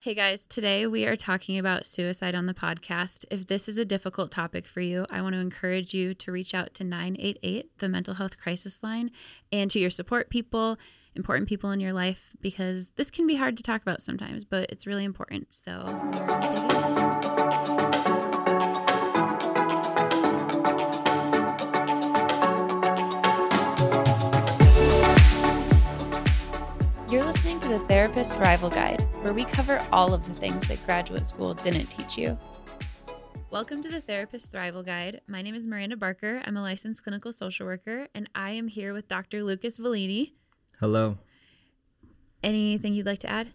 Hey guys, today we are talking about suicide on the podcast. If this is a difficult topic for you, I want to encourage you to reach out to 988, the mental health crisis line, and to your support people, important people in your life, because this can be hard to talk about sometimes, but it's really important. So to the Therapist Thrival Guide, where we cover all of the things that graduate school didn't teach you. Welcome to the Therapist Thrival Guide. My name is Miranda Barker. I'm a licensed clinical social worker, and I am here with Dr. Lucas Volini. Hello. Anything you'd like to add?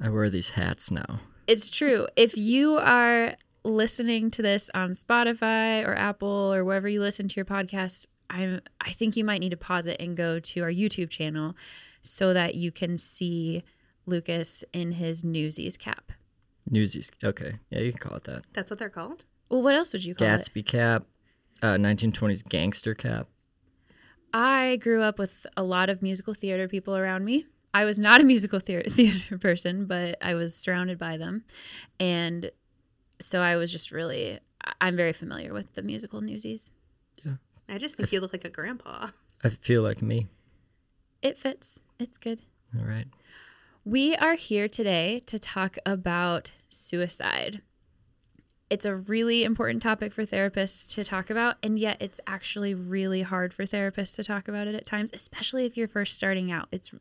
I wear these hats now. It's true. If you are listening to this on Spotify or Apple or wherever you listen to your podcast, I'm I think you might need to pause it and go to our YouTube channel so that you can see Lucas in his Newsies cap. Newsies. Okay. Yeah, you can call it that. That's what they're called? Well, what else would you call it? Gatsby cap, uh, 1920s gangster cap. I grew up with a lot of musical theater people around me. I was not a musical theater, theater person, but I was surrounded by them. And so I was just really, I'm very familiar with the musical Newsies. Yeah. I just think you look like a grandpa. I feel like me. It fits, it's good. All right. We are here today to talk about suicide. It's a really important topic for therapists to talk about, and yet it's actually really hard for therapists to talk about it at times, especially if you're first starting out. It's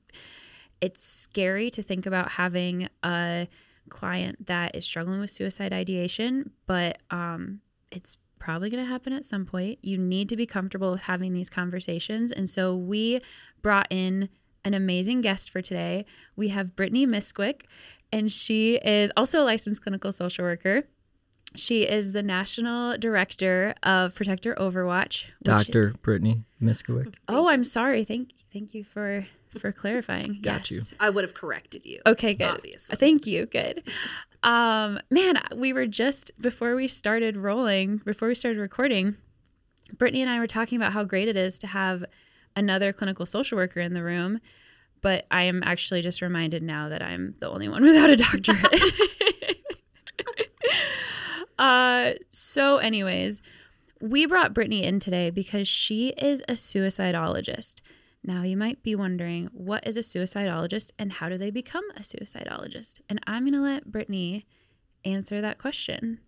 it's scary to think about having a client that is struggling with suicide ideation, but um, it's probably going to happen at some point. You need to be comfortable with having these conversations, and so we brought in an amazing guest for today. We have Brittany Miskowiec, and she is also a licensed clinical social worker. She is the national director of Protector Overwatch. which- Dr. Brittany Miskowiec. Oh, I'm sorry. Thank thank you for for clarifying. Got you. Yes. I would have corrected you. Okay, good. Obviously. Thank you. Good. Um, man, we were just before we started rolling, before we started recording, Brittany and I were talking about how great it is to have another clinical social worker in the room. But I am actually just reminded now that I'm the only one without a doctorate. uh, so, anyways, we brought Brittany in today because she is a suicidologist. Now, you might be wondering, what is a suicidologist and how do they become a suicidologist? And I'm going to let Brittany answer that question.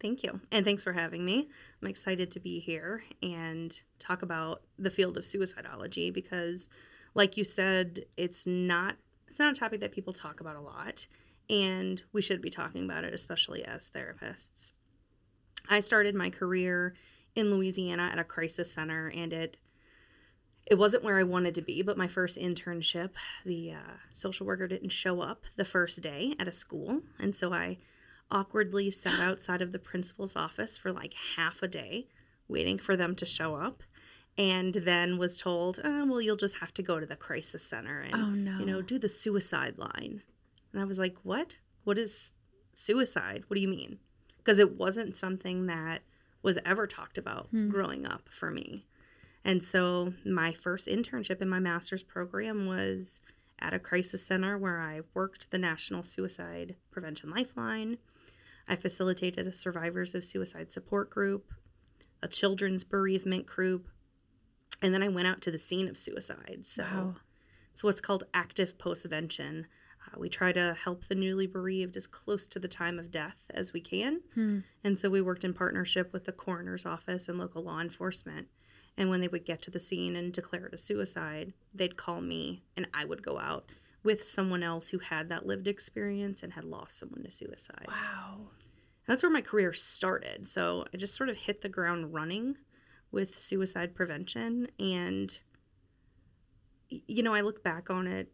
Thank you. And thanks for having me. I'm excited to be here and talk about the field of suicidology because like you said, it's not it's not a topic that people talk about a lot and we should be talking about it especially as therapists. I started my career in Louisiana at a crisis center and it it wasn't where I wanted to be, but my first internship, the uh, social worker didn't show up the first day at a school. And so I awkwardly sat outside of the principal's office for like half a day waiting for them to show up. And then was told, oh, well, you'll just have to go to the crisis center and, Oh, no. you know, do the suicide line. And I was like, what? What is suicide? What do you mean? Because it wasn't something that was ever talked about hmm. growing up for me. And so my first internship in my master's program was at a crisis center where I worked the National Suicide Prevention Lifeline. I facilitated a survivors of suicide support group, a children's bereavement group, and then I went out to the scene of suicide. So Wow. it's what's called active postvention. Uh, we try to help the newly bereaved as close to the time of death as we can. And so we worked in partnership with the coroner's office and local law enforcement. And when they would get to the scene and declare it a suicide, they'd call me and I would go out with someone else who had that lived experience and had lost someone to suicide. Wow. That's where my career started. So I just sort of hit the ground running with suicide prevention. And, you know, I look back on it,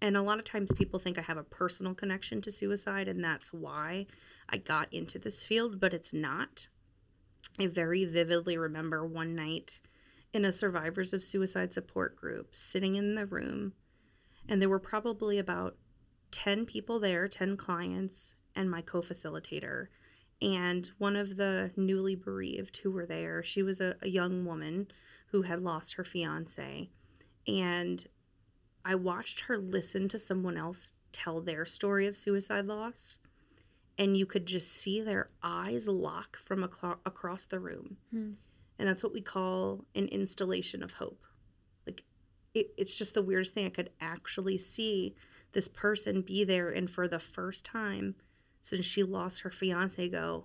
and a lot of times people think I have a personal connection to suicide, and that's why I got into this field, but it's not. I very vividly remember one night in a survivors of suicide support group sitting in the room, and there were probably about 10 people there, 10 clients, and my co facilitator. And one of the newly bereaved who were there, she was a, a young woman who had lost her fiance. And I watched her listen to someone else tell their story of suicide loss and you could just see their eyes lock from aclo- across the room Hmm. and that's what we call an instillation of hope it, it's just the weirdest thing i could actually see this person be there and for the first time since she lost her fiance go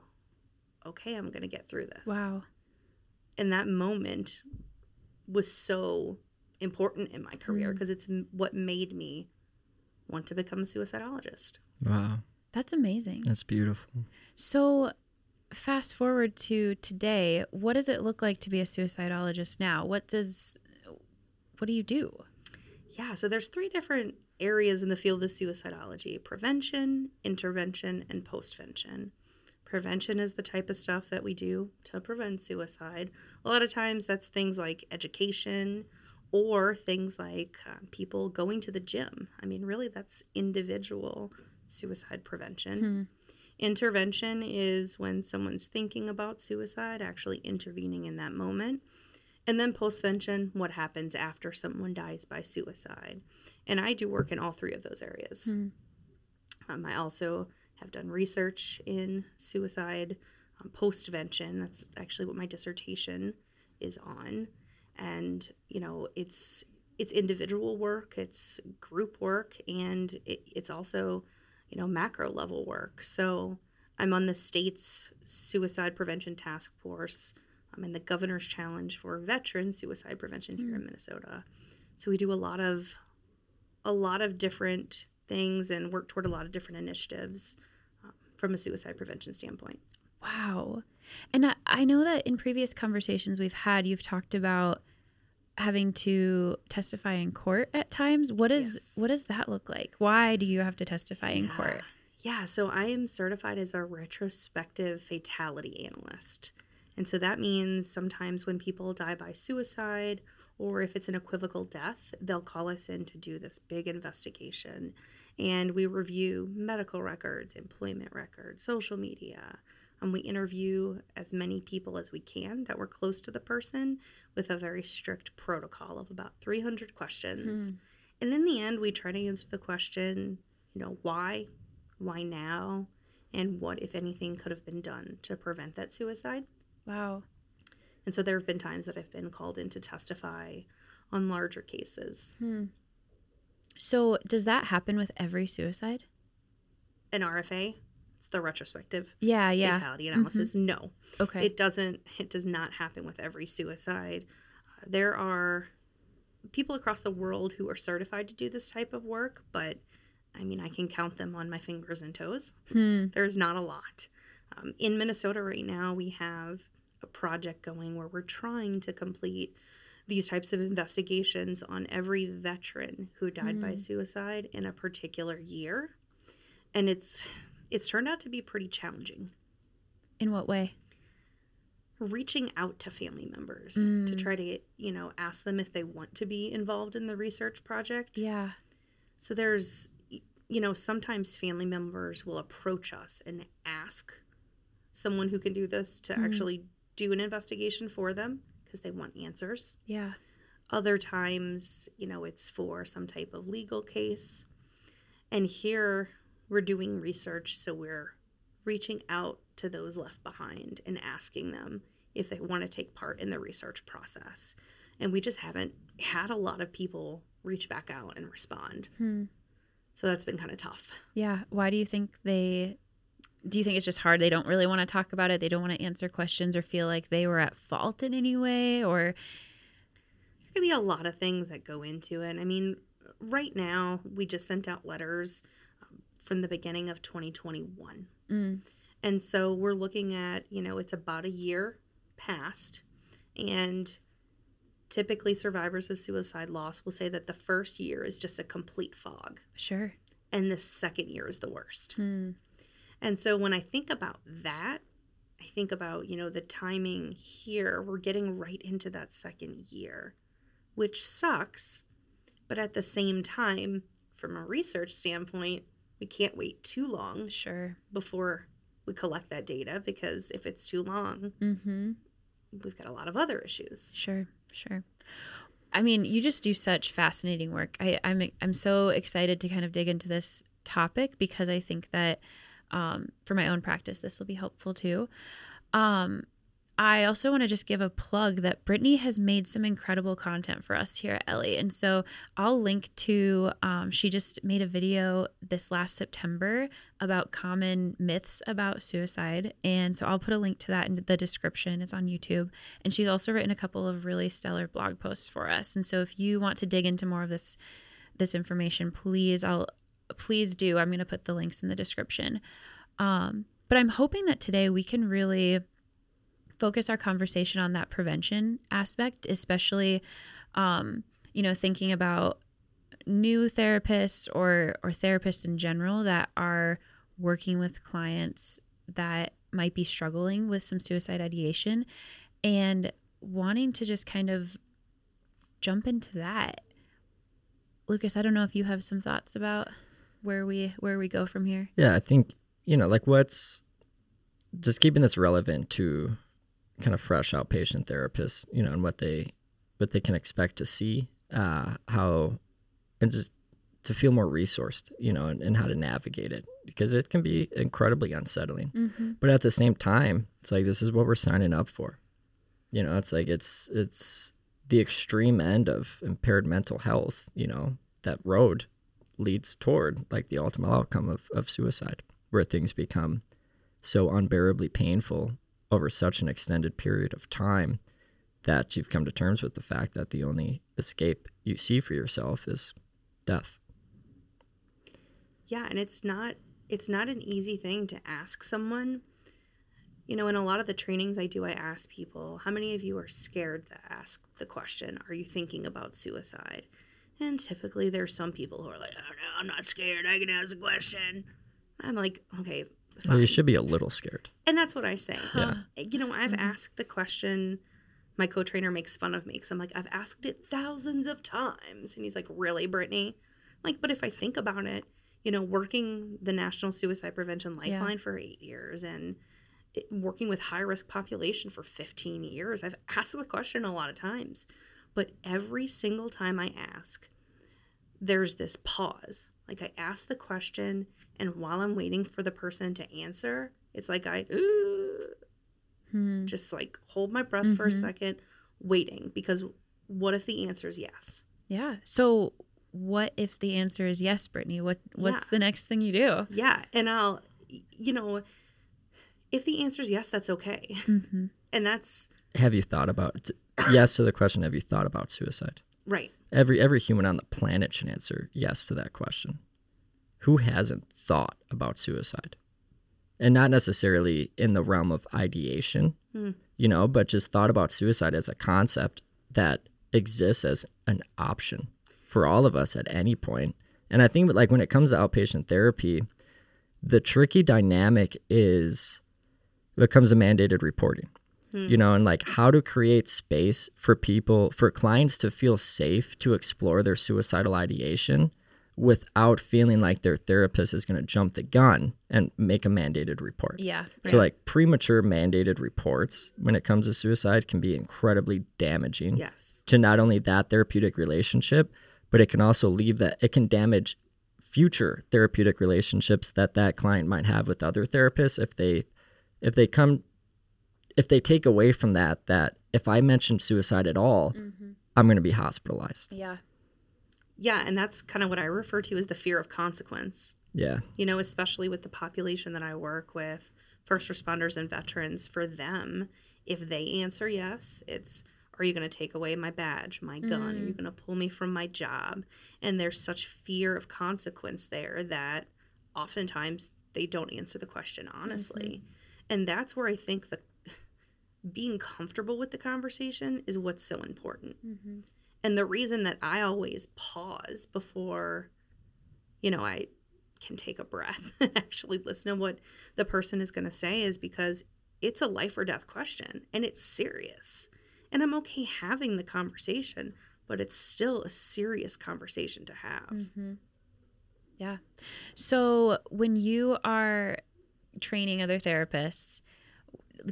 okay i'm gonna get through this Wow. and that moment was so important in my career Mm. because it's what made me want to become a suicidologist Wow. That's amazing. That's beautiful. So, fast forward to today, what does it look like to be a suicidologist now? What does what do you do? yeah so there's three different areas in the field of suicidology prevention intervention and postvention prevention is the type of stuff that we do to prevent suicide a lot of times that's things like education or things like uh, people going to the gym i mean really that's individual suicide prevention Hmm. Intervention is when someone's thinking about suicide, actually intervening in that moment. And then postvention, what happens after someone dies by suicide. And I do work in all three of those areas. Hmm. Um, I also have done research in suicide um, postvention. That's actually what my dissertation is on. And, you know, it's it's individual work, it's group work, and it, it's also you know, macro level work. So I'm on the state's suicide prevention task force. I'm in the governor's challenge for veteran suicide prevention here in Minnesota. So we do a lot of a lot of different things and work toward a lot of different initiatives um, from a suicide prevention standpoint. Wow. And I, I know that in previous conversations we've had, you've talked about having to testify in court at times. What is Yes. what does that look like? Why do you have to testify in Yeah. court? Yeah, so I am certified as a retrospective fatality analyst. And so that means sometimes when people die by suicide or if it's an equivocal death, they'll call us in to do this big investigation. And we review medical records, employment records, social media. And we interview as many people as we can that were close to the person with a very strict protocol of about 300 questions. Hmm. And in the end, we try to answer the question, you know, why, why now, and what, if anything, could have been done to prevent that suicide. Wow. And so there have been times that I've been called in to testify on larger cases. So does that happen with every suicide? An RFA, it's the retrospective Yeah, yeah. fatality analysis. No, Okay. it doesn't. It does not happen with every suicide. Uh, there are people across the world who are certified to do this type of work, but I mean, I can count them on my fingers and toes. Hmm. There's not a lot. Um, in Minnesota right now, we have a project going where we're trying to complete these types of investigations on every veteran who died by suicide in a particular year, and it's it's turned out to be pretty challenging. In what way? Reaching out to family members to try to you know ask them if they want to be involved in the research project. Yeah. So there's, you know, sometimes family members will approach us and ask someone who can do this to actually do an investigation for them because they want answers. Yeah. Other times, you know, it's for some type of legal case. And here we're doing research, so we're reaching out to those left behind and asking them if they want to take part in the research process. And we just haven't had a lot of people reach back out and respond. Hmm. So that's been kind of tough. Yeah. Why do you think they do you think it's just hard they don't really want to talk about it? They don't want to answer questions or feel like they were at fault in any way or There could be a lot of things that go into it. I mean, right now, we just sent out letters um, from the beginning of 2021. Mm. And so we're looking at, you know, it's about a year past. And typically, survivors of suicide loss will say that the first year is just a complete fog, sure. and the second year is the worst. Hmm. And so when I think about that, I think about, you know, the timing here. We're getting right into that second year, which sucks. But at the same time, from a research standpoint, we can't wait too long Sure. before we collect that data because if it's too long, Mhm. we've got a lot of other issues. Sure, sure. I mean, you just do such fascinating work. I, I'm I'm so excited to kind of dig into this topic because I think that um, for my own practice, this will be helpful too. Um, I also want to just give a plug that Brittany has made some incredible content for us here at Ellie. And so I'll link to, um, she just made a video this last September about common myths about suicide. And so I'll put a link to that in the description. It's on YouTube. And she's also written a couple of really stellar blog posts for us. And so if you want to dig into more of this, this information, please, I'll, please do. I'm going to put the links in the description. Um, but I'm hoping that today we can really focus our conversation on that prevention aspect, especially, um, you know, thinking about new therapists or or therapists in general that are working with clients that might be struggling with some suicide ideation and wanting to just kind of jump into that. Lucas, I don't know if you have some thoughts about where we where we go from here. Yeah, I think you know, like what's just keeping this relevant to kind of fresh outpatient therapists, you know, and what they what they can expect to see, uh, how and just to feel more resourced, you know, and, and how to navigate it because it can be incredibly unsettling. Mm-hmm. But at the same time, it's like this is what we're signing up for. You know, it's like it's it's the extreme end of impaired mental health, you know, that road leads toward like the ultimate outcome of, of suicide, where things become so unbearably painful over such an extended period of time that you've come to terms with the fact that the only escape you see for yourself is death. Yeah, and it's not it's not an easy thing to ask someone. You know, in a lot of the trainings I do, I ask people, how many of you are scared to ask the question, are you thinking about suicide? And typically there's some people who are like, oh no, I'm not scared. I can ask the question. I'm like, okay, fine. Well, you should be a little scared. And that's what I say. Yeah. You know, I've mm-hmm. asked the question. My co trainer makes fun of me because I'm like, I've asked it thousands of times. And he's like, Really, Brittany? Like, but if I think about it, you know, working the National Suicide Prevention Yeah. Lifeline for eight years and working with high risk population for 15 years, I've asked the question a lot of times. But every single time I ask, there's this pause. Like I ask the question, and while I'm waiting for the person to answer, it's like I Hmm. just like hold my breath for a Mhm. second, waiting because what if the answer is yes? Yeah. So what if the answer is yes, Brittany? What what's Yeah. the next thing you do? Yeah, and I'll, you know, if the answer is yes, that's okay, Mm-hmm. and that's Have you thought about yes to the question? Have you thought about suicide? right. Every every human on the planet should answer yes to that question. Who hasn't thought about suicide? And not necessarily in the realm of ideation, Hmm. you know, but just thought about suicide as a concept that exists as an option for all of us at any point. And I think like when it comes to outpatient therapy, the tricky dynamic is it comes to mandated reporting you hmm. know, and like how to create space for people, for clients to feel safe to explore their suicidal ideation without feeling like their therapist is going to jump the gun and make a mandated report. Yeah. So, like premature mandated reports when it comes to suicide can be incredibly damaging Yes. to not only that therapeutic relationship, but it can also leave that it can damage future therapeutic relationships that that client might have with other therapists if they if they come if they take away from that that if I mention suicide at all, Mm-hmm. I'm going to be hospitalized. Yeah. Yeah, and that's kind of what I refer to as the fear of consequence. Yeah. You know, especially with the population that I work with, first responders and veterans, for them, if they answer yes, it's are you going to take away my badge, my gun? Are you going to pull me from my job? And there's such fear of consequence there that oftentimes they don't answer the question honestly. And that's where I think the being comfortable with the conversation is what's so important. Mm-hmm. And the reason that I always pause before, you know, I can take a breath and actually listen to what the person is going to say is because it's a life or death question and it's serious. And I'm okay having the conversation, but it's still a serious conversation to have. Mm-hmm. Yeah. So when you are training other therapists,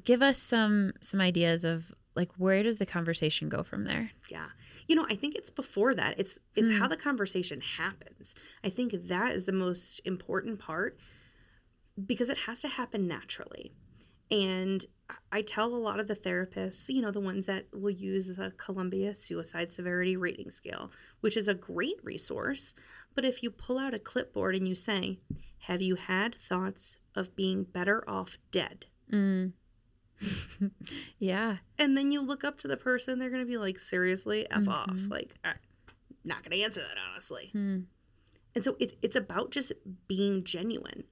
give us some some ideas of like where does the conversation go from there? Yeah. You know, I think it's before that. It's it's how the conversation happens. I think that is the most important part because it has to happen naturally. And I tell a lot of the therapists, you know, the ones that will use the Columbia Suicide Severity Rating Scale, which is a great resource. But if you pull out a clipboard and you say, Have you had thoughts of being better off dead? Mm. yeah. And then you look up to the person, they're going to be like, Seriously, F off. Mhm. Like, not going to answer that, honestly. Mm. And so it's it's about just being genuine.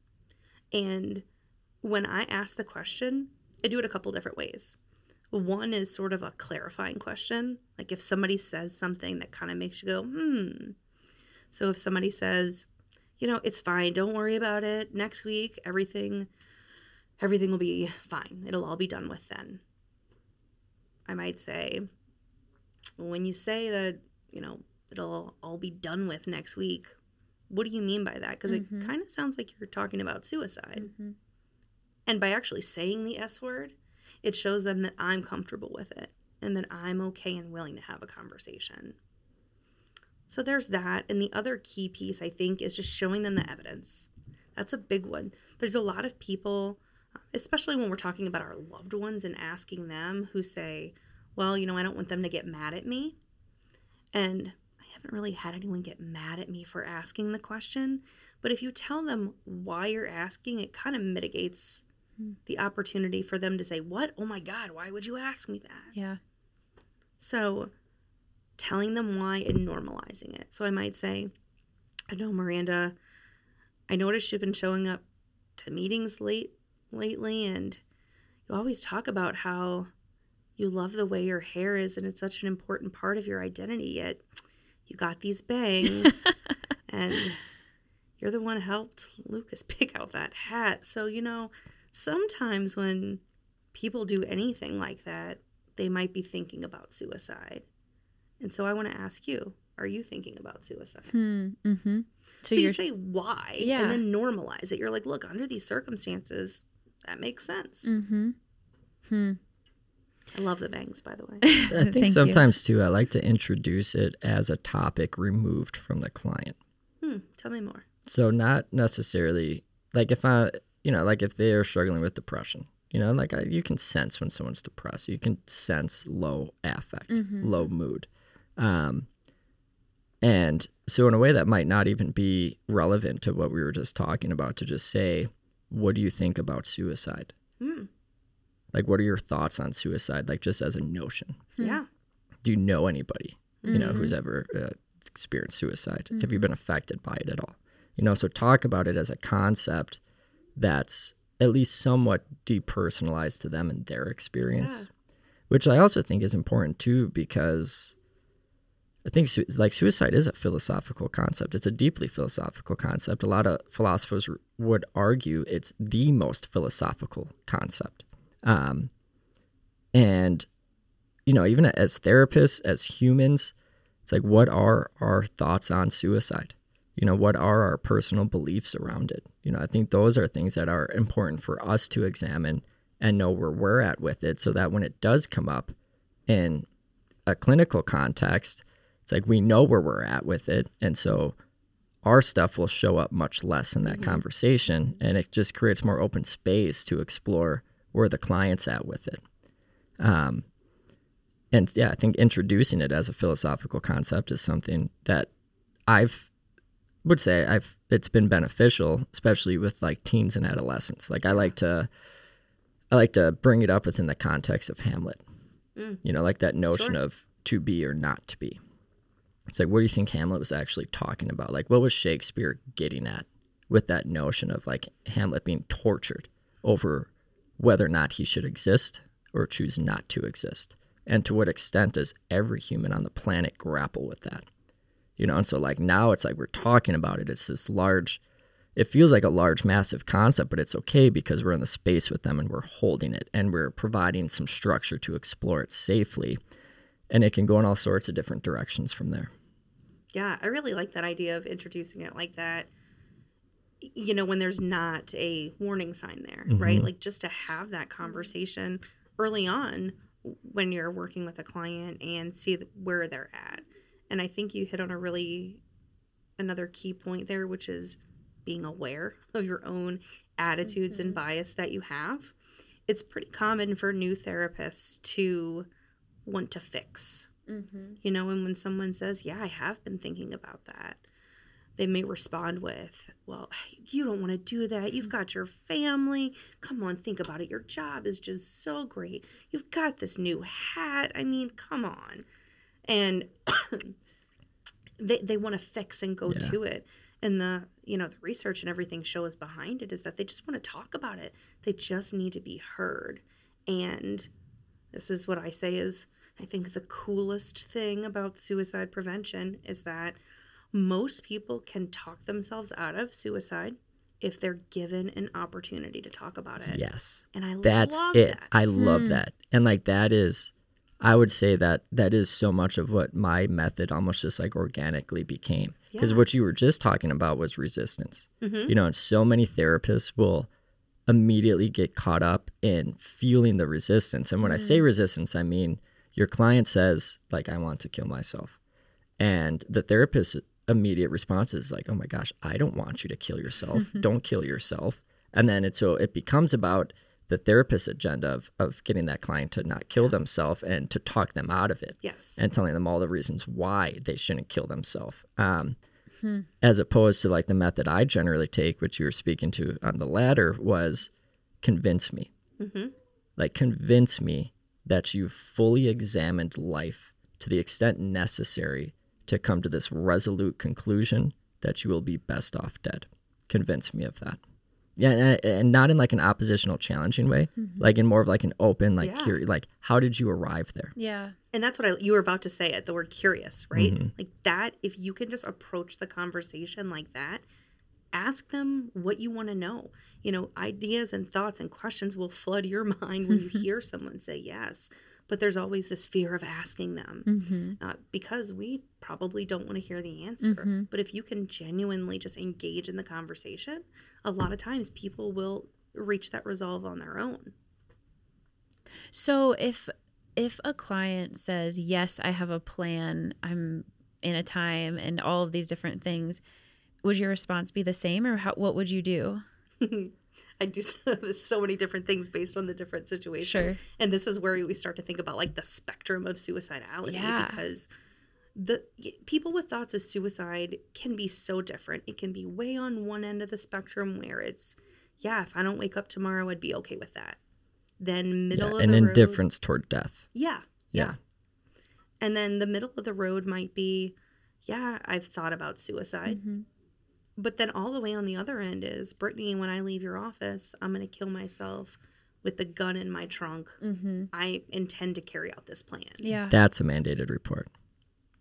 And when I ask the question, I do it a couple different ways. One is sort of a clarifying question, like if somebody says something that kind of makes you go, hmm. So if somebody says, you know, it's fine, don't worry about it. Next week, everything everything will be fine. It'll all be done with then. I might say, when you say that, you know, it'll all be done with next week, what do you mean by that? Because Mhm. it kind of sounds like you're talking about suicide. Mhm. And by actually saying the S word, it shows them that I'm comfortable with it and that I'm okay and willing to have a conversation. So there's that. And the other key piece, I think, is just showing them the evidence. That's a big one. There's a lot of people, especially when we're talking about our loved ones and asking them who say, well, you know, I don't want them to get mad at me. And I haven't really had anyone get mad at me for asking the question. But if you tell them why you're asking, it kind of mitigates hmm. the opportunity for them to say, What? Oh my God, why would you ask me that? Yeah. So telling them why and normalizing it. So I might say, I know, Miranda, I noticed you've been showing up to meetings late lately, and you always talk about how you love the way your hair is and it's such an important part of your identity, yet you got these bangs and you're the one who helped Lucas pick out that hat. So, you know, sometimes when people do anything like that, they might be thinking about suicide. And so I want to ask you, are you thinking about suicide? Hmm. Mm-hmm. So, So, you say why Yeah. and then normalize it. You're like, look, under these circumstances, that makes sense. mm-hmm. Hmm. I love the bangs, by the way. I Thank think you. sometimes too, I like to introduce it as a topic removed from the client. hmm, tell me more. So not necessarily like if I, you know, like if they are struggling with depression, you know, like I, you can sense when someone's depressed. You can sense low affect, Mhm. low mood, um, and so in a way that might not even be relevant to what we were just talking about. To just say, what do you think about suicide? Hmm, Like, what are your thoughts on suicide? Like, just as a notion. Hmm. Yeah. Do you know anybody you know Mhm. who's ever uh, experienced suicide have you been affected by it at all you know so talk about it as a concept that's at least somewhat depersonalized to them and their experience Yeah. which i also think is important too because i think like suicide is a philosophical concept it's a deeply philosophical concept a lot of philosophers would argue it's the most philosophical concept um, and you know, even as therapists, as humans, it's like, what are our thoughts on suicide? You know, what are our personal beliefs around it? You know, I think those are things that are important for us to examine and know where we're at with it so that when it does come up in a clinical context, it's like we know where we're at with it. And so our stuff will show up much less in that conversation and it just creates more open space to explore where the client's at with it. Um, and yeah, I think introducing it as a philosophical concept is something that I've would say I've it's been beneficial, especially with like teens and adolescents. Like I like to I like to bring it up within the context of Hamlet. Mm. You know, like that notion Sure. of to be or not to be. It's like what do you think Hamlet was actually talking about? Like what was Shakespeare getting at with that notion of like Hamlet being tortured over whether or not he should exist or choose not to exist? And to what extent does every human on the planet grapple with that? You know, and so like now it's like we're talking about it. It's this large, it feels like a large, massive concept, but it's okay because we're in the space with them and we're holding it and we're providing some structure to explore it safely. And it can go in all sorts of different directions from there. Yeah, I really like that idea of introducing it like that. You know, when there's not a warning sign there, right? Mhm. Like just to have that conversation early on when you're working with a client and see where they're at. And I think you hit on a really another key point there, which is being aware of your own attitudes and bias that you have. It's pretty common for new therapists to want to fix, Mm-hmm. you know, and when someone says, Yeah, I have been thinking about that, they may respond with, Well, you don't want to do that. You've got your family. Come on, think about it. Your job is just so great. You've got this new hat. I mean, come on. And they, they want to fix and go Yeah. to it. And the you know the research and everything shows behind it is that they just want to talk about it. They just need to be heard. And this is what I say is I think the coolest thing about suicide prevention is that most people can talk themselves out of suicide if they're given an opportunity to talk about it. Yes. And I love that. That's love it. that. I love Hmm. that. And like that is I would say that that is so much of what my method almost just like organically became. Because Yeah. what you were just talking about was resistance. Mhm. You know, and so many therapists will immediately get caught up in feeling the resistance. And when I Mm. say resistance, I mean your client says, like, I want to kill myself. And the therapist's immediate response is like, oh my gosh, I don't want you to kill yourself. don't kill yourself. And then it so it becomes about the therapist's agenda of, of getting that client to not kill themselves and to talk them out of it Yes. and telling them all the reasons why they shouldn't kill themselves. Um, Hmm. As opposed to like the method I generally take, which you were speaking to on the latter, was convince me. Mhm. Like, convince me that you've fully examined life to the extent necessary to come to this resolute conclusion that you will be best off dead. Convince me of that. Yeah, and, uh, and not in like an oppositional, challenging way, mm-hmm. like in more of like an open, like, Yeah. curi- like how did you arrive there? Yeah. And that's what I you were about to say it, the word curious, right? Mm-hmm. Like that, if you can just approach the conversation like that, ask them what you want to know. You know, ideas and thoughts and questions will flood your mind when you hear someone say yes. But there's always this fear of asking them Mm-hmm. uh, because we probably don't want to hear the answer. Mhm. But if you can genuinely just engage in the conversation, a lot of times people will reach that resolve on their own. So if if a client says, "Yes, I have a plan. I'm in a time and all of these different things," would your response be the same or how, what would you do? I do so many different things based on the different situation. Sure. And this is where we start to think about like the spectrum of suicidality Yeah. because the people with thoughts of suicide can be so different. It can be way on one end of the spectrum where it's yeah, if I don't wake up tomorrow, I'd be okay with that. Then middle Yeah, of an the road, indifference toward death. Yeah, Yeah. And then the middle of the road might be yeah, I've thought about suicide. Mhm. But then all the way on the other end is Brittany, when I leave your office, I'm going to kill myself with the gun in my trunk. Mm-hmm. I intend to carry out this plan. Yeah. That's a mandated report.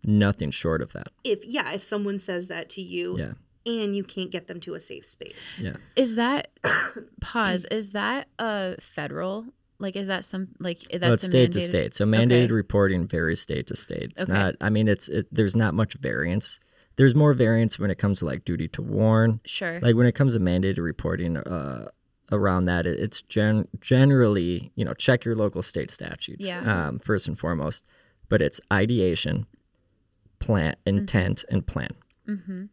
Nothing short of that. If yeah, if someone says that to you Yeah. and you can't get them to a safe space. Yeah. Is that pause? Is that a federal? Like, is that some like that's well, it's a state to state. So mandated Okay. reporting varies state to state. It's Okay. not. I mean, it's it, there's not much variance. There's more variance when it comes to like duty to warn. Sure. Like when it comes to mandated reporting, uh, around that, it, it's gen- generally you know check your local state statutes. Yeah. Um, first and foremost, but it's ideation, plan, intent, and plan. mm-hmm.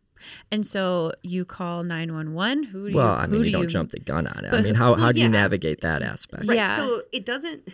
And so you call nine one one. Who do Well, you? I mean, do you don't jump the gun on it. I mean, how how Well, do you navigate that aspect? Right. Yeah. So it doesn't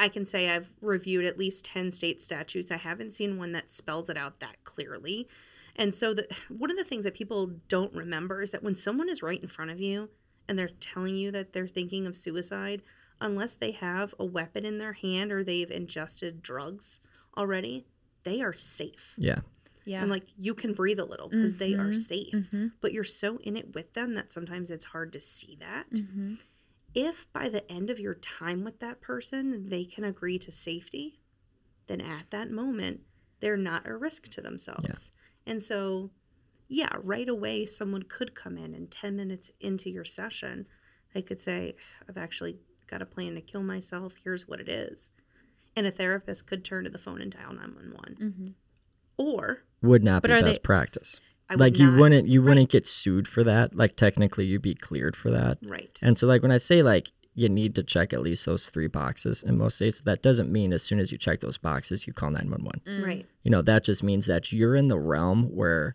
I can say I've reviewed at least 10 state statutes. I haven't seen one that spells it out that clearly. And so the one of the things that people don't remember is that when someone is right in front of you and they're telling you that they're thinking of suicide, unless they have a weapon in their hand or they've ingested drugs already, they are safe. Yeah. Yeah. And like you can breathe a little because they are Mhm. safe. mm-hmm. But you're so in it with them that sometimes it's hard to see that Mm-hmm. If by the end of your time with that person they can agree to safety, then at that moment they're not a risk to themselves. And so, yeah, right away someone could come in and 10 minutes into your session, they could say, I've actually got a plan to kill myself. Here's what it is. And a therapist could turn to the phone and dial 911. Mm-hmm. Or Would not But be are best they- practice. I like would you not- wouldn't you wouldn't get sued for that. Like technically you'd be cleared for that. Right. And so like when I say like you need to check at least those three boxes in most states. That doesn't mean as soon as you check those boxes, you call 911. Mm. Right. You know, that just means that you're in the realm where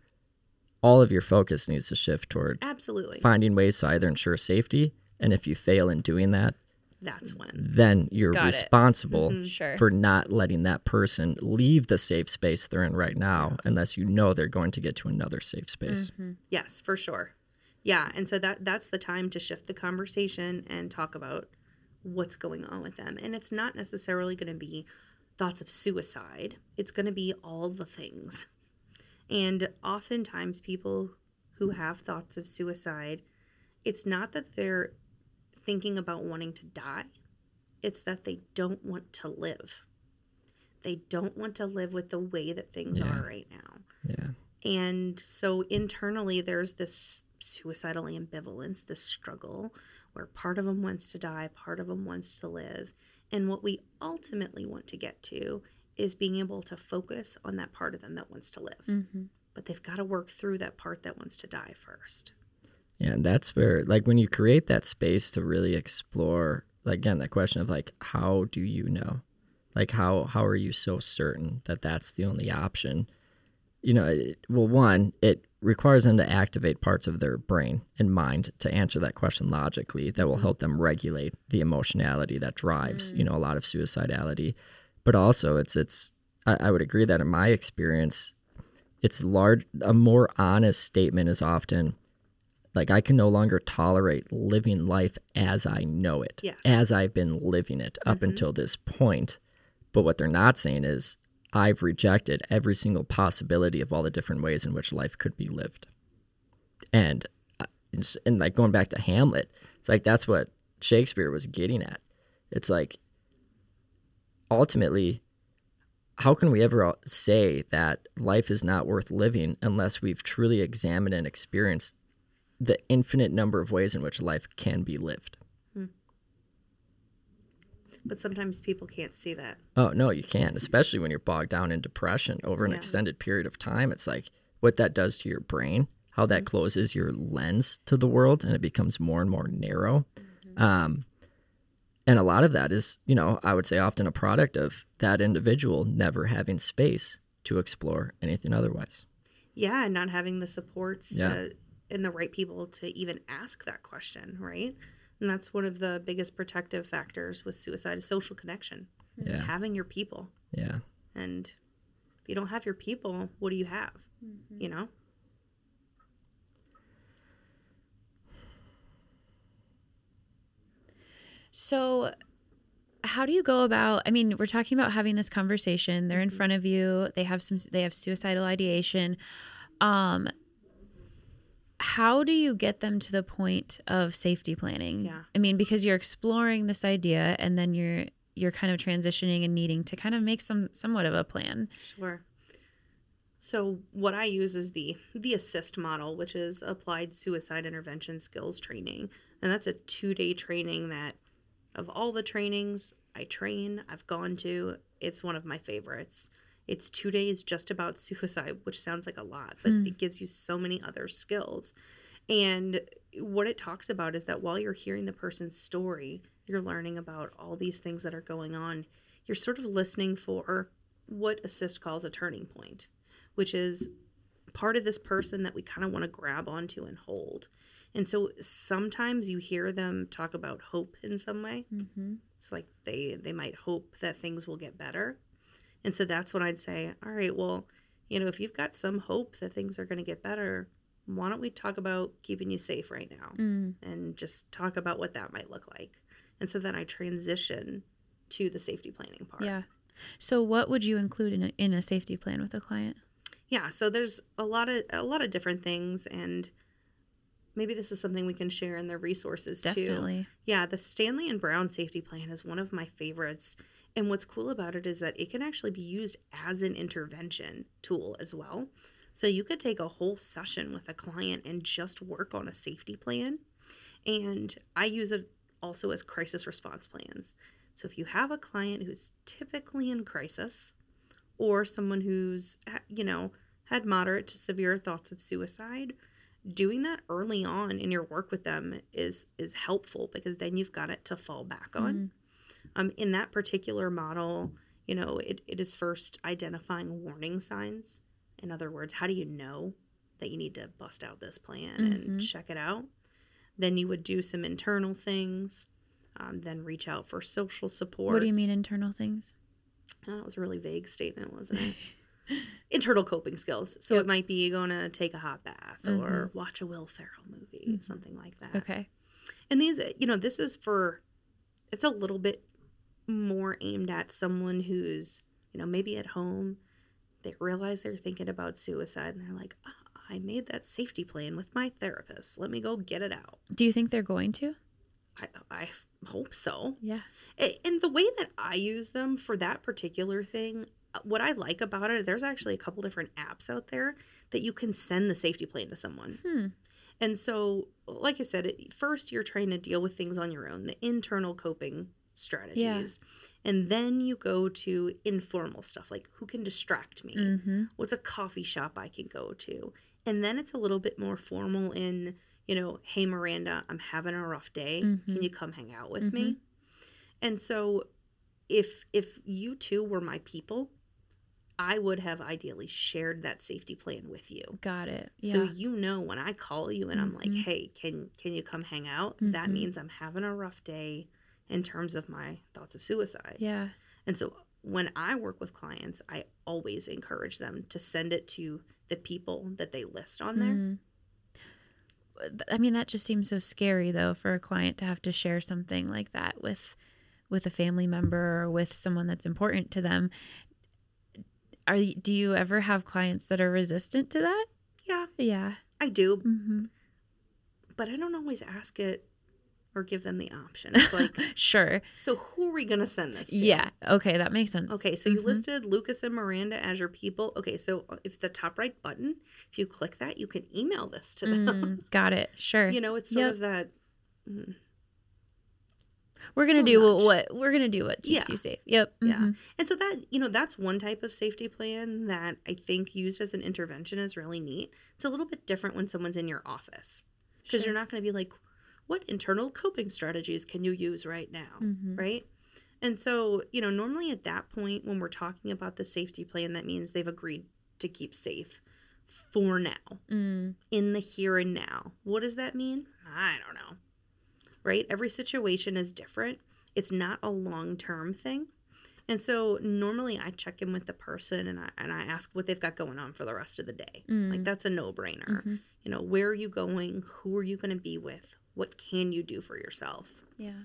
all of your focus needs to shift toward Absolutely. finding ways to either ensure safety. And if you fail in doing that, That's when. then you're Got responsible mm-hmm. Sure. for not letting that person leave the safe space they're in right now unless you know they're going to get to another safe space. Mm-hmm. Yes, for sure. Yeah, and so that that's the time to shift the conversation and talk about what's going on with them. And it's not necessarily going to be thoughts of suicide. It's going to be all the things. And oftentimes people who have thoughts of suicide, it's not that they're thinking about wanting to die. It's that they don't want to live. They don't want to live with the way that things Yeah. are right now. Yeah. And so internally, there's this suicidal ambivalence, this struggle where part of them wants to die, part of them wants to live. And what we ultimately want to get to is being able to focus on that part of them that wants to live. Mm-hmm. But they've got to work through that part that wants to die first. Yeah, and that's where like when you create that space to really explore like again that question of like how do you know? Like how how are you so certain that that's the only option? You know, it, well one, it requires them to activate parts of their brain and mind to answer that question logically that will mm-hmm. help them regulate the emotionality that drives, you mm. know, a lot of suicidality. But also it's it's I, I would agree that in my experience, it's large a more honest statement is often like I can no longer tolerate living life as I know it, Yes. as I've been living it up until this point. But what they're not saying is I've rejected every single possibility of all the different ways in which life could be lived. And uh, and like going back to Hamlet, it's like that's what Shakespeare was getting at. It's like ultimately how can we ever say that life is not worth living unless we've truly examined and experienced the infinite number of ways in which life can be lived? Hmm. But sometimes people can't see that. Oh, no, you can't, especially when you're bogged down in depression over an Yeah. extended period of time. It's like what that does to your brain, how that hmm. closes your lens to the world and it becomes more and more narrow. Mm-hmm. Um, and a lot of that is, you know, I would say often a product of that individual never having space to explore anything otherwise. Yeah, and not having the supports Yeah. to and the right people to even ask that question, right? And that's one of the biggest protective factors with suicide is social connection. Yeah. Having your people. Yeah. And if you don't have your people, what do you have? You know? So, how do you go about? I mean, we're talking about having this conversation. They're in front of you. They have some. They have suicidal ideation. Um, how do you get them to the point of safety planning? Yeah. I mean, because you're exploring this idea, and then you're you're kind of transitioning and needing to kind of make some somewhat of a plan. Sure. So what I use is the the ASIST model, which is applied suicide intervention skills training. And that's a two-day training that of all the trainings I train, I've gone to, it's one of my favorites. It's 2 days just about suicide, which sounds like a lot, but it gives you so many other skills. And what it talks about is that while you're hearing the person's story, you're learning about all these things that are going on. You're sort of listening for what ASIST calls a turning point, which is part of this person that we kind of want to grab onto and hold. And so sometimes you hear them talk about hope in some way. Mm-hmm. It's like they they might hope that things will get better. And so that's when I'd say, all right, well, you know, if you've got some hope that things are going to get better, why don't we talk about keeping you safe right now Mm. and just talk about what that might look like. And so then I transition to the safety planning part. Yeah. So, what would you include in a, in a safety plan with a client? yeah so there's a lot of a lot of different things and maybe this is something we can share in the resources too Definitely. yeah the stanley and brown safety plan is one of my favorites and what's cool about it is that it can actually be used as an intervention tool as well. So you could take a whole session with a client and just work on a safety plan. And i use it also as crisis response plans. So if you have a client who's typically in crisis or someone who's you know had moderate to severe thoughts of suicide doing that early on in your work with them is is helpful because then you've got it to fall back on. Mm-hmm. Um, in that particular model, you know, it, it is first identifying warning signs. In other words, how do you know that you need to bust out this plan and Mhm. check it out? Then you would do some internal things, um, then reach out for social support. What do you mean internal things? that was a really vague statement, wasn't it? internal coping skills. So Yep. it might be you're going to take a hot bath or watch a Will Ferrell movie, something like that. Okay. And these, you know, this is for, it's a little bit more aimed at someone who's, you know, maybe at home, they realize they're thinking about suicide and they're like, "Ah, I made that safety plan with my therapist. Let me go get it out. Do you think they're going to? I, I hope so. Yeah. And the way that I use them for that particular thing, uh, what I like about it, there's actually a couple different apps out there that you can send the safety plan to someone. Hmm. And so, like I said, first you're trying to deal with things on your own, the internal coping strategies. And then you go to informal stuff like who can distract me? Mm-hmm. What's a coffee shop I can go to? And then it's a little bit more formal in, you know, hey, Miranda, I'm having a rough day. Can Mhm. you come hang out with me? And so if if you two were my people, I would have ideally shared that safety plan with you. Got it. Yeah. So you know when I call you and I'm like, Mhm. "Hey, can can you come hang out?" That Mhm. means I'm having a rough day in terms of my thoughts of suicide. yeah. And so when I work with clients, I always encourage them to send it to the people that they list on there. Mm. I mean, that just seems so scary, though, for a client to have to share something like that with with a family member or with someone that's important to them. Are do you ever have clients that are resistant to that? Yeah, Yeah. I do, hmm but I don't always ask it or give them the option. It's like, Sure. so who are we going to send this to? Yeah. Okay, that makes sense. Okay, so you Mhm. listed Lucas and Miranda as your people. Okay, so uh, if the top right button, if you click that, you can email this to them. Mm, got it. Sure. You know, it's sort Yep. of that. mm, we're gonna do nudge. what, we're gonna do. What keeps Yeah. you safe. Yep. Yeah. mhm. And so that, you know, that's one type of safety plan that I think used as an intervention is really neat. It's a little bit different when someone's in your office because Sure. you're not going to be like, what internal coping strategies can you use right now? Mhm. Right. And so, you know, normally at that point, when we're talking about the safety plan, that means they've agreed to keep safe for now, Mm, in the here and now. What does that mean? I don't know. Right? Every situation is different. It's not a long term thing. And so normally I check in with the person and I, and I ask what they've got going on for the rest of the day. Mm. Like that's a no brainer. mhm. You know, where are you going? Who are you going to be with? What can you do for yourself? Yeah.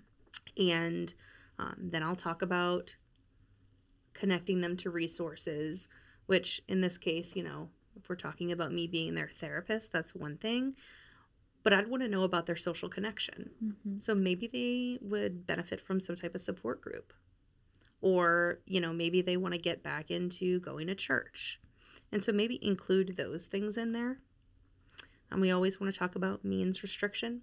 and um, then I'll talk about connecting them to resources, which in this case, you know, if we're talking about me being their therapist, that's one thing. But I'd want to know about their social connection. Mhm. So maybe they would benefit from some type of support group. Or, you know, maybe they want to get back into going to church. And so maybe include those things in there. And we always want to talk about means restriction.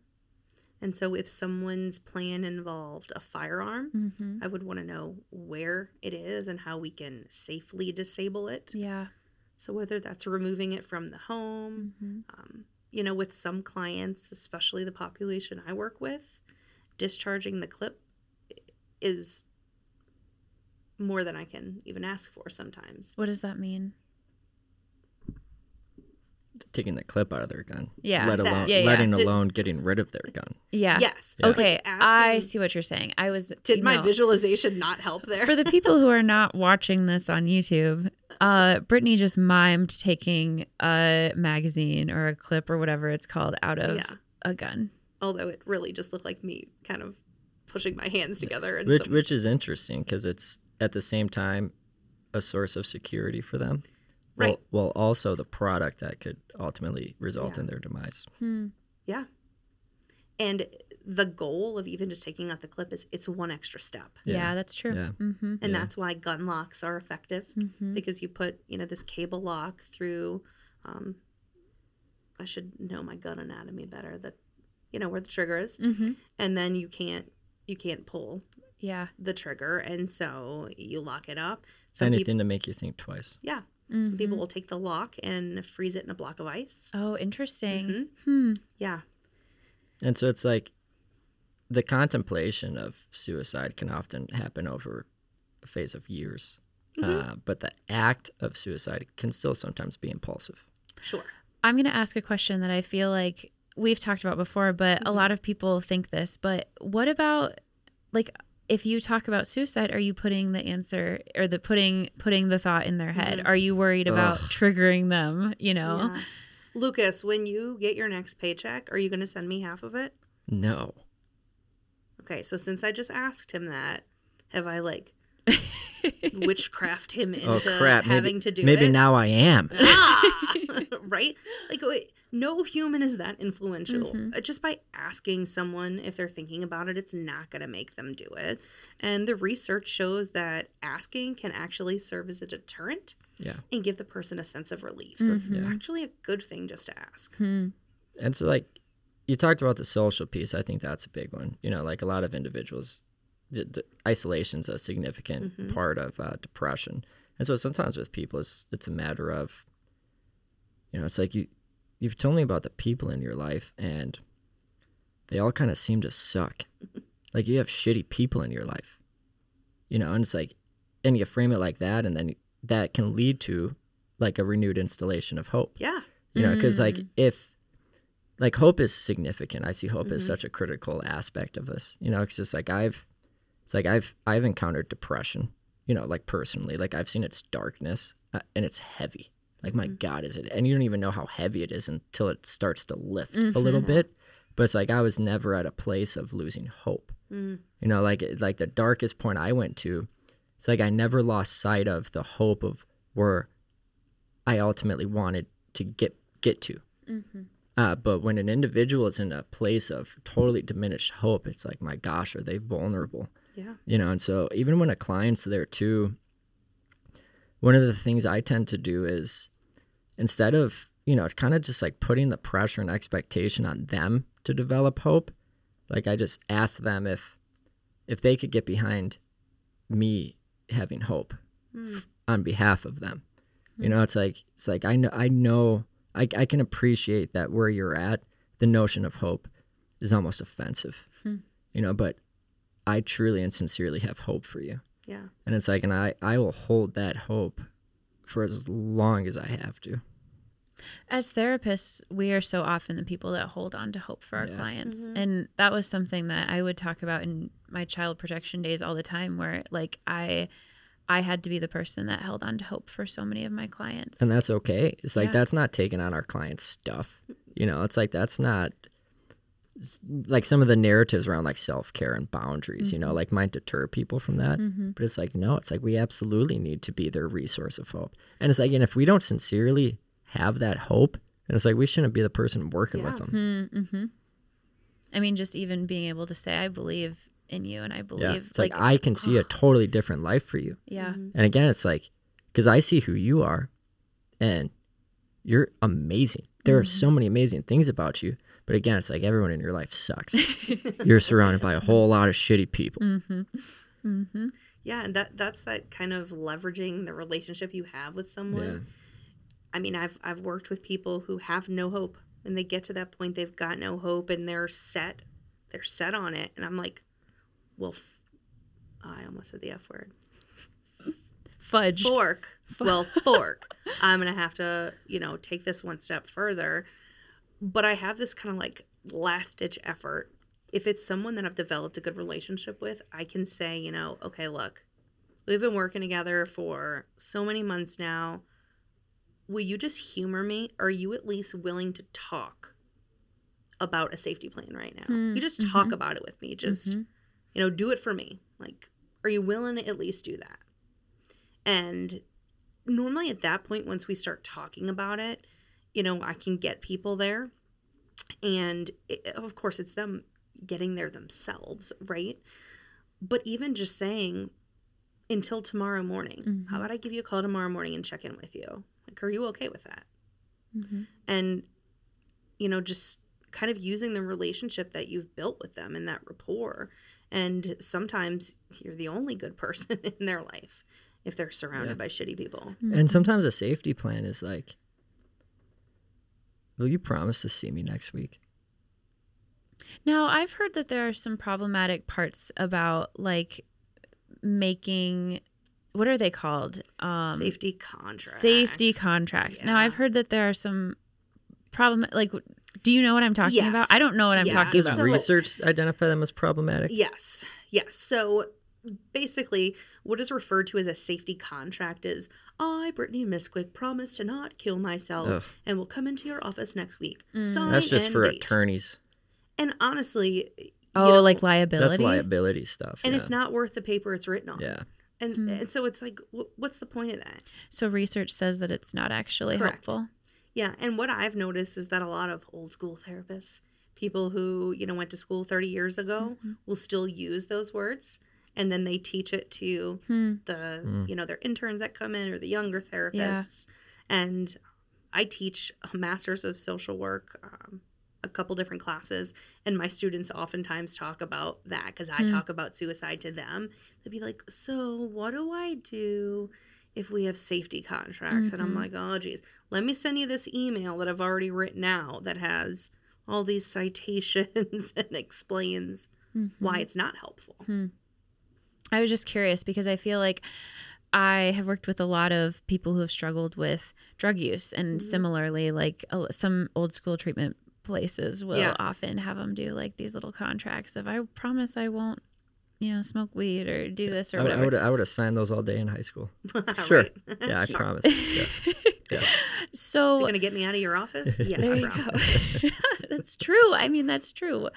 And so if someone's plan involved a firearm, Mhm. I would want to know where it is and how we can safely disable it. Yeah. So whether that's removing it from the home, Mhm. um, you know, with some clients, especially the population I work with, discharging the clip is more than I can even ask for sometimes. What does that mean? Taking the clip out of their gun. Yeah. Let That- alone Yeah, yeah. letting Did- alone getting rid of their gun. Yeah. Yes. Yeah. Okay. Like I see what you're saying. I was Did my know, visualization not help there? for the people who are not watching this on YouTube, uh, Brittany just mimed taking a magazine or a clip or whatever it's called out of Yeah. a gun. Although it really just looked like me kind of pushing my hands together and Which, some, which is interesting because it's at the same time a source of security for them. While, Right. while also the product that could ultimately result Yeah. in their demise. Hmm. Yeah. And the goal of even just taking out the clip is it's one extra step. Yeah. Yeah. that's true. Yeah. Mm-hmm. And Yeah. that's why gun locks are effective Mm-hmm. because you put, you know, this cable lock through um I should know my gun anatomy better that you know where the trigger is Mm-hmm. and then you can't you can't pull Yeah. the trigger and so you lock it up. Some Anything people to make you think twice. yeah. Some people will take the lock and freeze it in a block of ice. Oh, interesting. Mhm. Hmm. Yeah. And so it's like the contemplation of suicide can often happen over a phase of years. Uh, but the act of suicide can still sometimes be impulsive. Sure. I'm going to ask a question that I feel like we've talked about before, but a lot of people think this. But what about like if you talk about suicide, are you putting the answer or the putting putting the thought in their head? Are you worried about Ugh. triggering them? You know, Yeah. Lucas, when you get your next paycheck, are you going to send me half of it? No. Okay, so since I just asked him that, have I like witchcraft him into oh crap! having maybe, to do it? maybe it? now I am. ah! right? Like, wait, no human is that influential. Mm-hmm. Uh, Just by asking someone if they're thinking about it, it's not going to make them do it. And the research shows that asking can actually serve as a deterrent Yeah. and give the person a sense of relief. So it's Mm-hmm. actually a good thing just to ask. Hmm. And so, like, you talked about the social piece. I think that's a big one. You know, like a lot of individuals, d- d- isolation's a significant part of uh, depression. And so sometimes with people, it's, it's a matter of, you know, it's like you, you've told me about the people in your life and they all kind of seem to suck. like you have shitty people in your life, you know, and it's like, and you frame it like that, and then that can lead to like a renewed instillation of hope Yeah. you know because like Mm. if like hope is significant i see hope as Mm-hmm. such a critical aspect of this you know it's just like i've it's like i've i've encountered depression you know like personally like i've seen its darkness uh, and it's heavy like my Mm-hmm. god is it and you don't even know how heavy it is until it starts to lift a Mm-hmm. little bit but it's like i was never at a place of losing hope Mm. you know like like the darkest point i went to it's like i never lost sight of the hope of where i ultimately wanted to get get to uh, but when an individual is in a place of totally diminished hope it's like my gosh are they vulnerable Yeah. you know and so even when a client's there too one of the things i tend to do is instead of you know kind of just like putting the pressure and expectation on them to develop hope like i just ask them if if they could get behind me having hope hmm. f- on behalf of them. You hmm. know it's like it's like i know i know I, I can appreciate that where you're at the notion of hope is almost offensive. Hmm. You know but i truly and sincerely have hope for you Yeah. and it's like and i i will hold that hope for as long as i have to As therapists, we are so often the people that hold on to hope for our Yeah. clients. Mm-hmm. And that was something that I would talk about in my child protection days all the time where like I I had to be the person that held on to hope for so many of my clients. and that's okay it's like Yeah. that's not taking on our clients stuff you know it's like that's not s- like some of the narratives around like self-care and boundaries you know mm-hmm. like might deter people from that. Mm-hmm. But it's like no it's like we absolutely need to be their resource of hope. And it's like and if we don't sincerely have that hope then it's like we shouldn't be the person working with them. Hmm, mm-hmm. I mean, just even being able to say, I believe in you and I yeah. believe it's like, i can see a totally different life for you. Yeah. Mm-hmm. And again, it's like, because I see who you are and you're amazing. There are so many amazing things about you. But again, it's like everyone in your life sucks. you're surrounded by a whole lot of shitty people. Mm-hmm. Mm-hmm. Yeah, and that that's that kind of leveraging the relationship you have with someone. Yeah. I mean, I've I've worked with people who have no hope, and they get to that point they've got no hope, and they're set, they're set on it, and I'm like, well, I almost said the f word. Fudge. Fork. Well, fork. I'm gonna have to, you know, take this one step further. But I have this kind of like last ditch effort. If it's someone that I've developed a good relationship with, I can say, you know, okay, look, we've been working together for so many months now. Will you just humor me? Or are you at least willing to talk about a safety plan right now? Hmm, you just mm-hmm. talk about it with me. Just, mm-hmm. you know, do it for me. Like, are you willing to at least do that? And normally at that point, once we start talking about it, you know, I can get people there. And it, of course, it's them getting there themselves, right? But even just saying, until tomorrow morning, mm-hmm. how about I give you a call tomorrow morning and check in with you? Like, are you okay with that? Mm-hmm. And, you know, just kind of using the relationship that you've built with them and that rapport. And sometimes you're the only good person in their life if they're surrounded Yeah. by shitty people. Mm-hmm. And sometimes a safety plan is like, will you promise to see me next week? Now, I've heard that there are some problematic parts about like making what are they called? Um safety contracts. safety contracts. Now, I've heard that there are some problem like do you know what I'm talking Yes. about? I don't know what I'm Yeah. talking Does about. So- research identify them as problematic? Yes. Yes. So basically, what is referred to as a safety contract is I, Brittany Miskowiec, promise to not kill myself Ugh. and will come into your office next week. Mm. Sign That's just and for date. attorneys. And honestly, you oh, know, like liability. That's liability stuff. and yeah. it's not worth the paper it's written on. Yeah. And, Hmm. and so it's like, wh- what's the point of that? So research says that it's not actually Correct. helpful. Yeah, and what I've noticed is that a lot of old school therapists, people who, you know, went to school 30 years ago, Mm-hmm. will still use those words and then they teach it to Hmm. the, Mm. you know, their interns that come in or the younger therapists. And I teach a masters of social work, um, a couple different classes, and my students oftentimes talk about that because I Hmm. talk about suicide to them. They'd be like, "So, what do I do if we have safety contracts?" And I'm Mhm. like, "Oh, geez, let me send you this email that I've already written out that has all these citations and explains why it's not helpful." I was just curious because I feel like I have worked with a lot of people who have struggled with drug use, and Mm-hmm. similarly, like uh, some old school treatment places will Yeah. often have them do like these little contracts of "I promise I won't, you know, smoke weed or do this or I would, I whatever." would I would have signed those all day in high school. Sure. Yeah, I Sure. promise. Yeah. Yeah. Is so it gonna get me out of your office? Yes, there I you promise. go. that's true. I mean, that's true.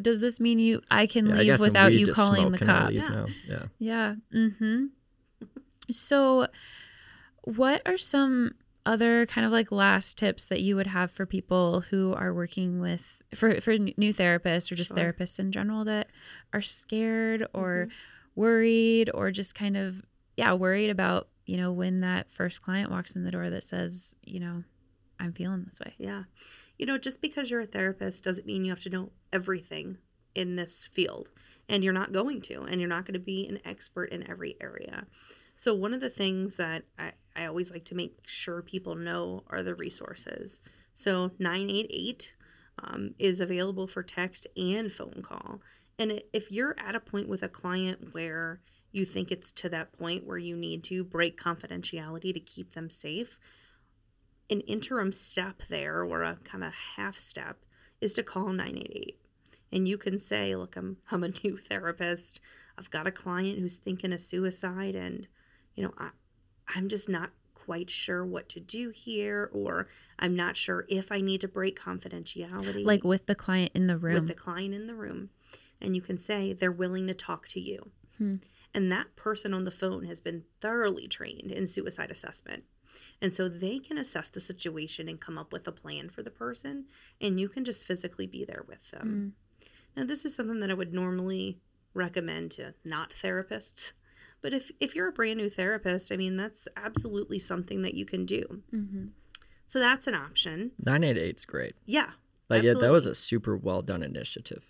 Does this mean you I can Yeah, leave got some without you calling the Can cops? Yeah. now? Yeah. Yeah. Mm-hmm. So, what are some other kind of like last tips that you would have for people who are working with for for new therapists or just Sure. therapists in general that are scared or Mm-hmm. worried or just kind of yeah worried about you know when that first client walks in the door that says you know I'm feeling this way. Yeah. You know, just because you're a therapist doesn't mean you have to know everything in this field. And you're not going to, and you're not going to be an expert in every area. So, one of the things that I, I always like to make sure people know are the resources. So, 988 um, is available for text and phone call. And if you're at a point with a client where you think it's to that point where you need to break confidentiality to keep them safe, an interim step there or a kind of half step is to call 988 and you can say look i'm i'm a new therapist. I've got a client who's thinking of suicide and you know I, i'm just not quite sure what to do here or i'm not sure if i need to break confidentiality Like with the client in the room. with the client in the room. And you can say they're willing to talk to you. Hmm. and that person on the phone has been thoroughly trained in suicide assessment and so they can assess the situation and come up with a plan for the person and you can just physically be there with them. Now this is something that i would normally recommend to not therapists but if if you're a brand new therapist i mean that's absolutely something that you can do. Mhm. so that's an option. 988 is great. yeah Like yeah, that was a super well done initiative,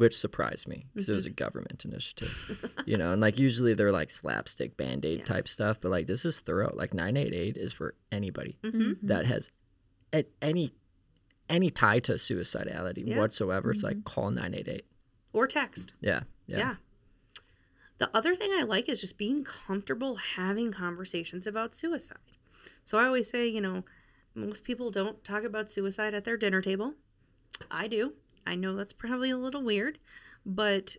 which surprised me because it was Mm-hmm. a government initiative. you know, and like usually they're like slapstick band aid Yeah. type stuff, but like this is thorough. Like 988 is for anybody Mhm. that has at any any tie to suicidality Yeah. whatsoever. It's like call 988. or text Yeah, yeah. Yeah. The other thing I like is just being comfortable having conversations about suicide. So I always say, you know, most people don't talk about suicide at their dinner table. I do. I know that's probably a little weird, but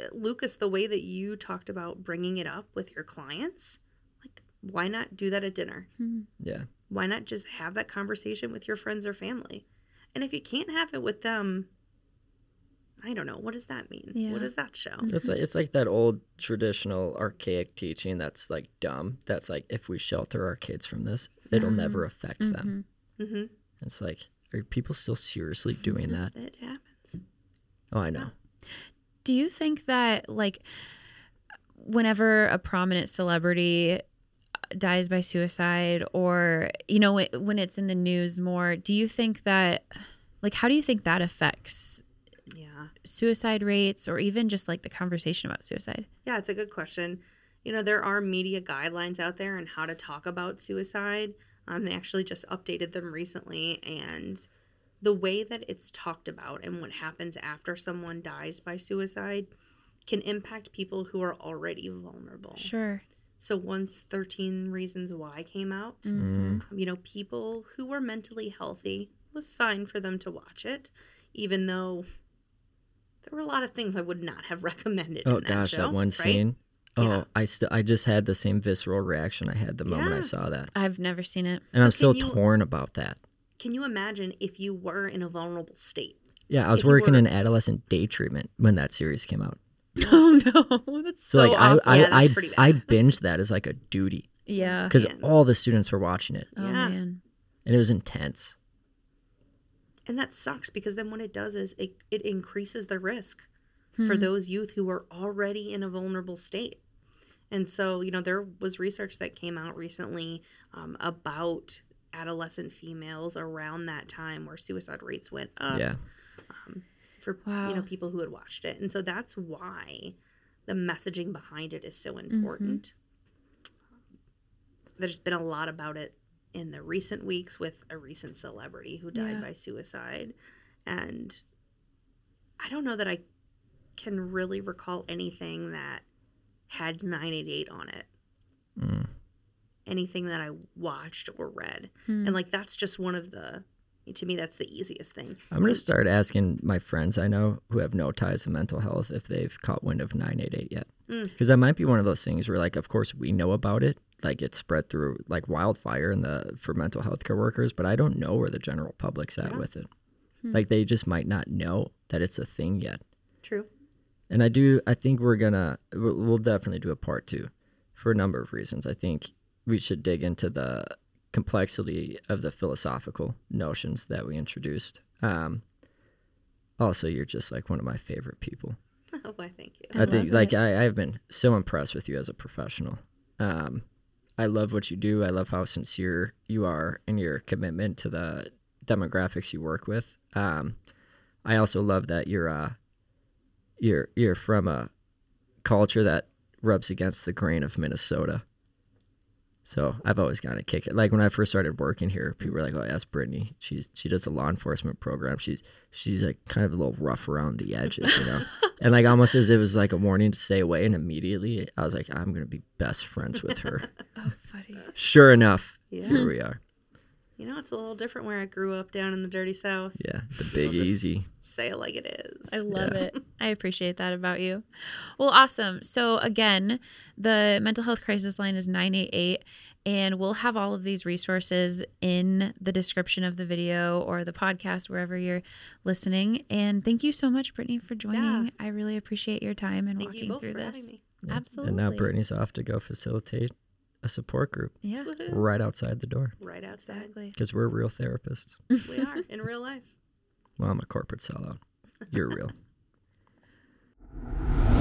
uh, Lucas, the way that you talked about bringing it up with your clients, like, why not do that at dinner? Yeah. Why not just have that conversation with your friends or family? And if you can't have it with them, I don't know. What does that mean? Yeah. What does that show? It's like it's like that old traditional archaic teaching that's like dumb. That's like if we shelter our kids from this, it'll never affect them. Mm-hmm. It's like are people still seriously doing that? It happens. Oh, I know. Oh. Do you think that like whenever a prominent celebrity dies by suicide or you know when- when it's in the news more, do you think that like how do you think that affects Yeah. suicide rates or even just like the conversation about suicide? Yeah, it's a good question. you know, there are media guidelines out there on how to talk about suicide. Um, they actually just updated them recently, and the way that it's talked about and what happens after someone dies by suicide can impact people who are already vulnerable. Sure. So once 13 Reasons Why came out, Mhm. you know, people who were mentally healthy was fine for them to watch it, even though there were a lot of things I would not have recommended. Oh in that gosh, show, that one right? scene. Oh, Yeah. I still I just had the same visceral reaction I had the moment I saw that. I've never seen it. And So I'm still you- torn about that. Can you imagine if you were in a vulnerable state? Yeah, I was If working were- in adolescent day treatment when that series came out. Oh no, that's So, so, like awful. I Yeah, I that's I, pretty. I binged that as like a duty yeah. because all the students were watching it Oh Yeah. man. and it was intense. And that sucks because then what it does is it, it increases the risk Hmm. for those youth who are already in a vulnerable state. And so, you know, there was research that came out recently um, about adolescent females around that time where suicide rates went up yeah. for Wow. you know people who had watched it. And so that's why the messaging behind it is so important. There's been a lot about it in the recent weeks with a recent celebrity who died Yeah. by suicide. And I don't know that I can really recall anything that had 988 on it. Mm. Anything that I watched or read. Hmm. And like that's just one of the to me that's the easiest thing. I'm gonna start asking my friends I know who have no ties to mental health if they've caught wind of 988 yet, Mm. because that might be one of those things where, like, of course we know about it, like it's spread through like wildfire in the for mental health care workers, but I don't know where the general public's at Yeah. with it. Hmm. Like they just might not know that it's a thing yet. True. And I do. I think we're gonna. We'll definitely do a part two, for a number of reasons. I think we should dig into the complexity of the philosophical notions that we introduced. Um, also, you're just like one of my favorite people. Oh, why thank you. I I, think like it. I, I've been so impressed with you as a professional. Um, I love what you do. I love how sincere you are in your commitment to the demographics you work with. Um, I also love that you're uh, you're you're from a culture that rubs against the grain of Minnesota. So I've always gotten a kick. It. Like when I first started working here, people were like, "Oh, that's Brittany. She's she does a law enforcement program. She's she's like kind of a little rough around the edges, you know." and like almost as it was like a warning to stay away. And immediately I was like, "I'm gonna be best friends with her." oh, funny. sure enough, Yeah. here we are. You know, it's a little different where I grew up down in the dirty South. Yeah, the big easy. Say it like it is. I love Yeah. it. I appreciate that about you. Well, awesome. So, again, the mental health crisis line is 988, and we'll have all of these resources in the description of the video or the podcast, wherever you're listening. And thank you so much, Brittany, for joining. Yeah. I really appreciate your time and Thank you walking both through for this. me. Yeah. Absolutely. And now Brittany's off to go facilitate a support group. Yeah. Woo-hoo. Right outside the door. Right outside. Because we're real therapists. we are in real life. Well, I'm a corporate sellout. You're real.